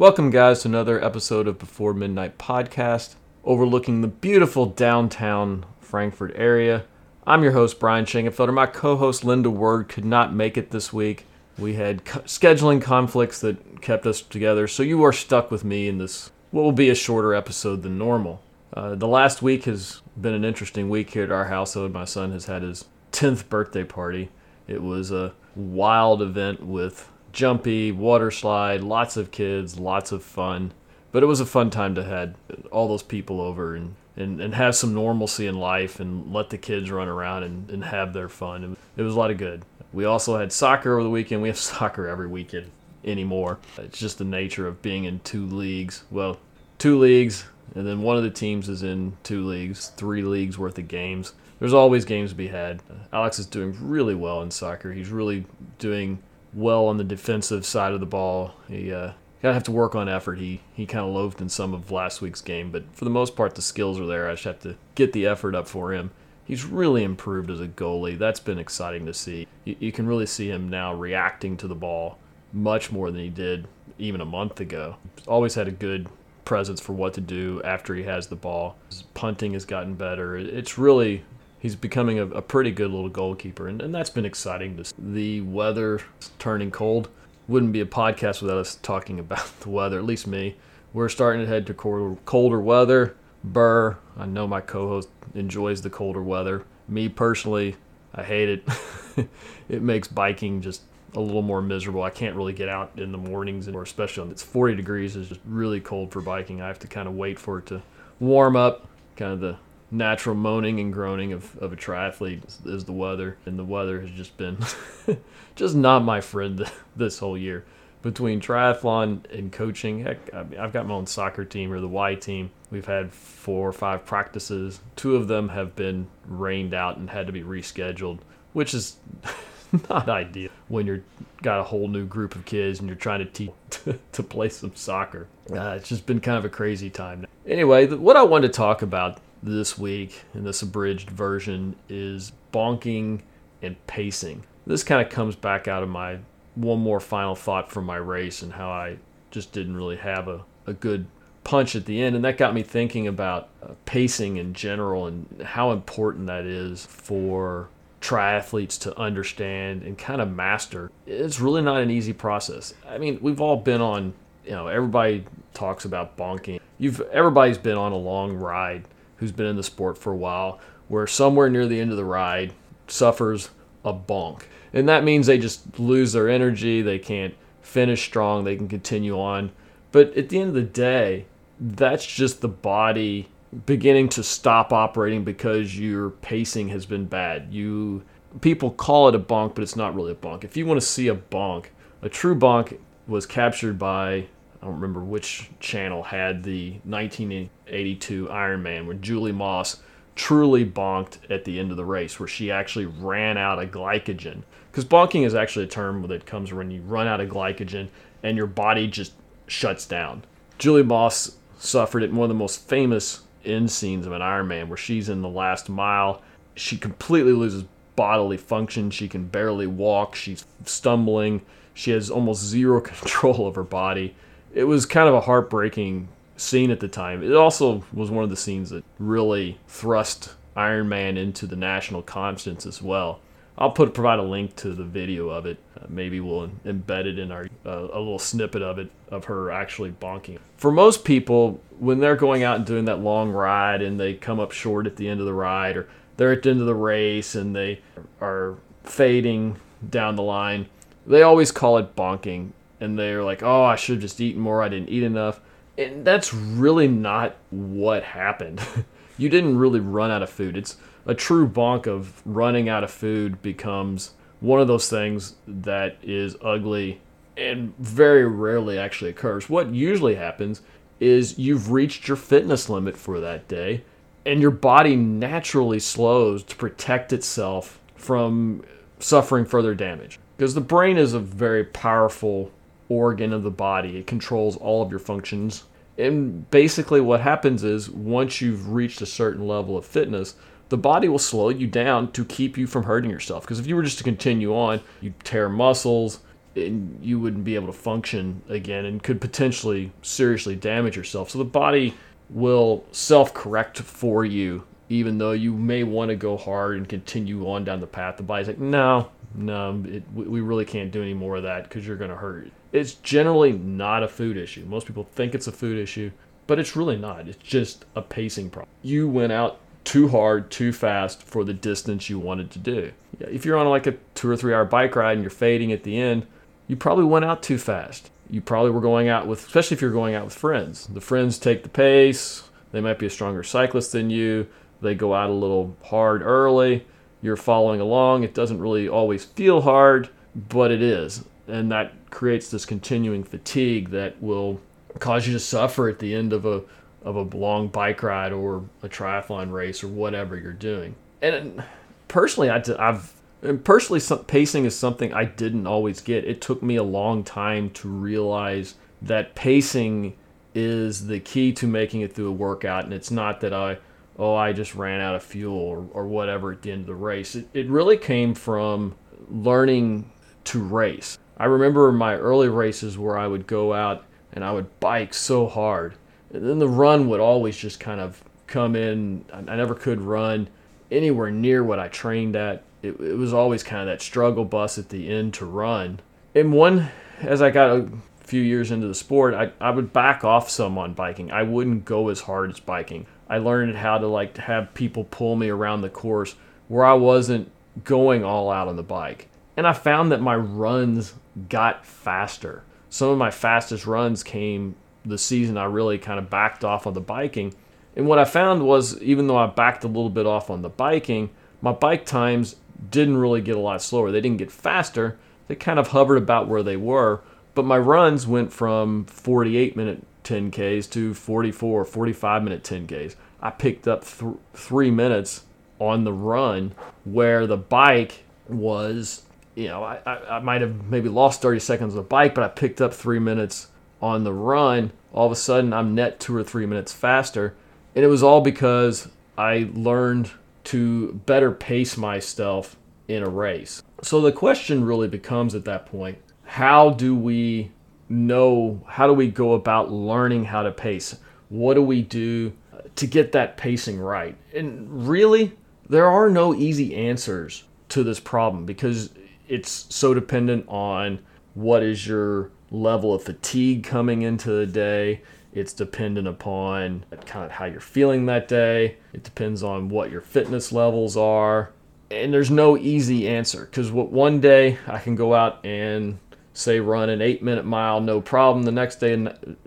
Welcome, guys, to another episode of Before Midnight Podcast, overlooking the beautiful downtown Frankfurt area. I'm your host, Brian Schengenfelder. My co host, Linda Word, could not make it this week. We had co- scheduling conflicts that kept us together, so you are stuck with me in this, what will be a shorter episode than normal. Uh, the last week has been an interesting week here at our household. My son has had his 10th birthday party. It was a wild event with jumpy, water slide, lots of kids, lots of fun. But it was a fun time to had all those people over and, and, and have some normalcy in life and let the kids run around and, and have their fun. It was a lot of good. We also had soccer over the weekend. We have soccer every weekend anymore. It's just the nature of being in two leagues. Well, two leagues, and then one of the teams is in two leagues, three leagues worth of games. There's always games to be had. Alex is doing really well in soccer. He's really doing well on the defensive side of the ball. He uh, gotta have to work on effort. He he kind of loafed in some of last week's game, but for the most part, the skills are there. I just have to get the effort up for him. He's really improved as a goalie. That's been exciting to see. You, you can really see him now reacting to the ball much more than he did even a month ago. Always had a good presence for what to do after he has the ball. His punting has gotten better. It's really he's becoming a, a pretty good little goalkeeper, and, and that's been exciting. To see. The weather turning cold wouldn't be a podcast without us talking about the weather. At least me. We're starting to head to colder weather. Burr, I know my co-host enjoys the colder weather. Me personally, I hate it. it makes biking just a little more miserable. I can't really get out in the mornings, or especially when it's 40 degrees, is just really cold for biking. I have to kind of wait for it to warm up. Kind of the natural moaning and groaning of, of a triathlete is the weather, and the weather has just been just not my friend this whole year. Between triathlon and coaching, heck, I've got my own soccer team or the Y team. We've had four or five practices. Two of them have been rained out and had to be rescheduled, which is not ideal when you're got a whole new group of kids and you're trying to teach to, to play some soccer. Uh, it's just been kind of a crazy time. Anyway, what I wanted to talk about this week in this abridged version is bonking and pacing. This kind of comes back out of my one more final thought from my race and how I just didn't really have a, a good punch at the end. And that got me thinking about uh, pacing in general and how important that is for triathletes to understand and kind of master. It's really not an easy process. I mean, we've all been on, you know, everybody talks about bonking. You've everybody's been on a long ride who's been in the sport for a while, where somewhere near the end of the ride suffers a bonk. And that means they just lose their energy, they can't finish strong, they can continue on. But at the end of the day, that's just the body beginning to stop operating because your pacing has been bad. You people call it a bonk, but it's not really a bonk. If you want to see a bonk, a true bonk was captured by I don't remember which channel had the 1982 Ironman when Julie Moss truly bonked at the end of the race, where she actually ran out of glycogen. Because bonking is actually a term that comes when you run out of glycogen and your body just shuts down. Julie Moss suffered it in one of the most famous end scenes of an Ironman, where she's in the last mile. She completely loses bodily function. She can barely walk. She's stumbling. She has almost zero control of her body it was kind of a heartbreaking scene at the time. It also was one of the scenes that really thrust Ironman into the national conscience as well. I'll put provide a link to the video of it. Uh, maybe we'll embed it in our uh, a little snippet of it of her actually bonking. For most people, when they're going out and doing that long ride and they come up short at the end of the ride, or they're at the end of the race and they are fading down the line, they always call it bonking and they're like, "Oh, I should have just eaten more. I didn't eat enough." And that's really not what happened. you didn't really run out of food. It's a true bonk of running out of food becomes one of those things that is ugly and very rarely actually occurs. What usually happens is you've reached your fitness limit for that day and your body naturally slows to protect itself from suffering further damage because the brain is a very powerful organ of the body. It controls all of your functions. And basically, what happens is once you've reached a certain level of fitness, the body will slow you down to keep you from hurting yourself. Because if you were just to continue on, you'd tear muscles, and you wouldn't be able to function again and could potentially seriously damage yourself. So the body will self correct for you, even though you may want to go hard and continue on down the path. The body's like, no, no, it, we really can't do any more of that because you're going to hurt. It's generally not a food issue. Most people think it's a food issue, but it's really not. It's just a pacing problem. You went out too hard, too fast for the distance you wanted to do. If you're on like a two or three hour bike ride and you're fading at the end, you probably went out too fast. You probably were going out with, especially if you're going out with friends. The friends take the pace. They might be a stronger cyclist than you. They go out a little hard early. You're following along. It doesn't really always feel hard, but it is. And that creates this continuing fatigue that will cause you to suffer at the end of a of a long bike ride or a triathlon race or whatever you're doing. And personally, I, have and personally, some, pacing is something I didn't always get. It took me a long time to realize that pacing is the key to making it through a workout, and it's not that I, oh, I just ran out of fuel or, or whatever at the end of the race. It, it really came from learning to race. I remember my early races where I would go out and I would bike so hard. And then the run would always just kind of come in. I never could run anywhere near what I trained at it, it was always kind of that struggle bus at the end to run. And one, as I got a few years into the sport, I, I would back off some on biking. I wouldn't go as hard as biking. I learned how to like have people pull me around the course where I wasn't going all out on the bike. And I found that my runs got faster. Some of my fastest runs came the season I really kind of backed off on the biking. And what I found was even though I backed a little bit off on the biking, my bike times didn't really get a lot slower. They didn't get faster. They kind of hovered about where they were. But my runs went from 48 minute 10Ks to 44, 45 minute 10Ks. I picked up th- three minutes on the run where the bike was, you know, I, I, I might have maybe lost 30 seconds on the bike, but I picked up three minutes on the run. All of a sudden, I'm net two or three minutes faster. And it was all because I learned to better pace myself in a race. So the question really becomes at that point how do we know, how do we go about learning how to pace? What do we do to get that pacing right? And really, there are no easy answers to this problem because it's so dependent on what is your level of fatigue coming into the day. It's dependent upon kind of how you're feeling that day. It depends on what your fitness levels are. And there's no easy answer because what one day I can go out and say run an eight minute mile, no problem. The next day,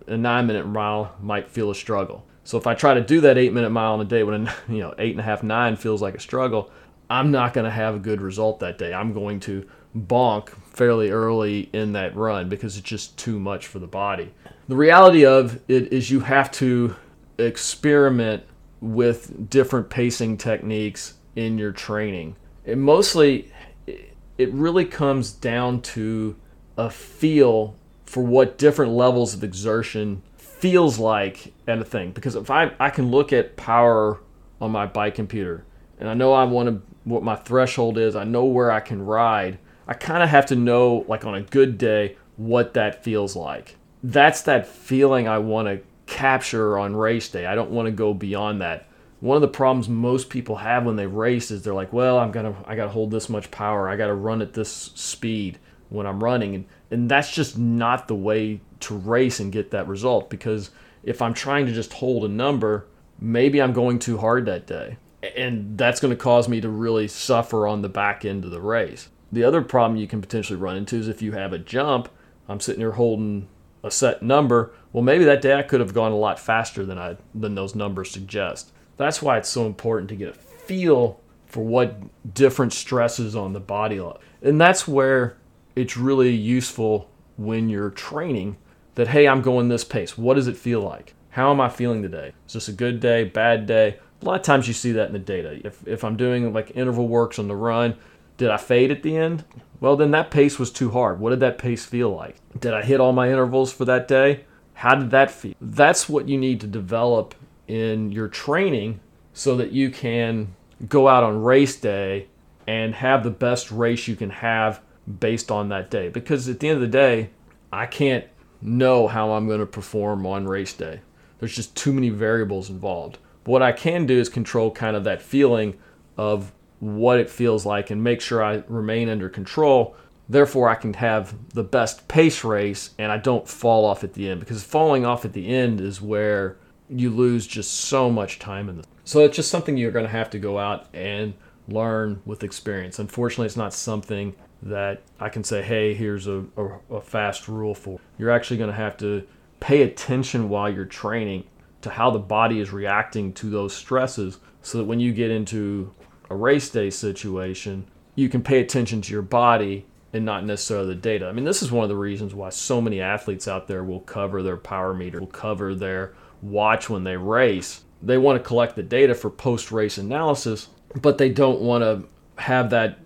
a nine minute mile might feel a struggle. So if I try to do that eight minute mile in a day when a, you know eight and a half nine feels like a struggle, I'm not going to have a good result that day. I'm going to bonk fairly early in that run because it's just too much for the body. The reality of it is you have to experiment with different pacing techniques in your training. And mostly, it really comes down to a feel for what different levels of exertion feels like at a thing. Because if I, I can look at power on my bike computer and I know I want to what my threshold is, I know where I can ride. I kind of have to know, like on a good day, what that feels like that's that feeling I want to capture on race day. I don't want to go beyond that. One of the problems most people have when they race is they're like, well, I'm gonna I gotta hold this much power. I gotta run at this speed when I'm running, and and that's just not the way to race and get that result. Because if I'm trying to just hold a number, maybe I'm going too hard that day, and that's going to cause me to really suffer on the back end of the race. The other problem you can potentially run into is if you have a jump. I'm sitting here holding a set number, well, maybe that day I could have gone a lot faster than I than those numbers suggest. That's why it's so important to get a feel for what different stresses on the body, and that's where it's really useful when you're training. That hey, I'm going this pace. What does it feel like? How am I feeling today? Is this a good day, bad day? A lot of times you see that in the data. If if I'm doing like interval works on the run, did I fade at the end? Well, then that pace was too hard. What did that pace feel like? Did I hit all my intervals for that day? How did that feel? That's what you need to develop in your training so that you can go out on race day and have the best race you can have based on that day. Because at the end of the day, I can't know how I'm going to perform on race day. There's just too many variables involved. What I can do is control kind of that feeling of what it feels like and make sure I remain under control. Therefore, I can have the best pace race and I don't fall off at the end because falling off at the end is where you lose just so much time in this. So it's just something you're going to have to go out and learn with experience. Unfortunately, it's not something that I can say, hey, here's a, a, a fast rule for. You're actually going to have to pay attention while you're training to how the body is reacting to those stresses so that when you get into a race day situation, you can pay attention to your body and not necessarily the data. I mean, this is one of the reasons why so many athletes out there will cover their power meter, will cover their watch when they race. They want to collect the data for post race analysis, but they don't want to have that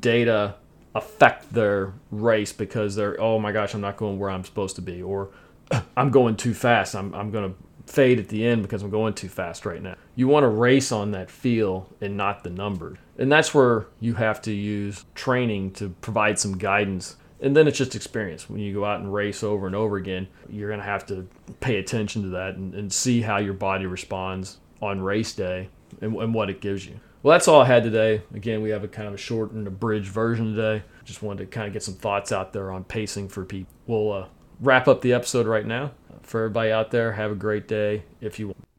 data affect their race because they're, oh my gosh, I'm not going where I'm supposed to be, or I'm going too fast. I'm, I'm going to fade at the end because I'm going too fast right now. You want to race on that feel and not the numbers. And that's where you have to use training to provide some guidance. And then it's just experience. When you go out and race over and over again, you're going to have to pay attention to that and, and see how your body responds on race day and, and what it gives you. Well, that's all I had today. Again, we have a kind of a short and abridged version today. Just wanted to kind of get some thoughts out there on pacing for people. We'll uh, wrap up the episode right now. For everybody out there, have a great day if you want.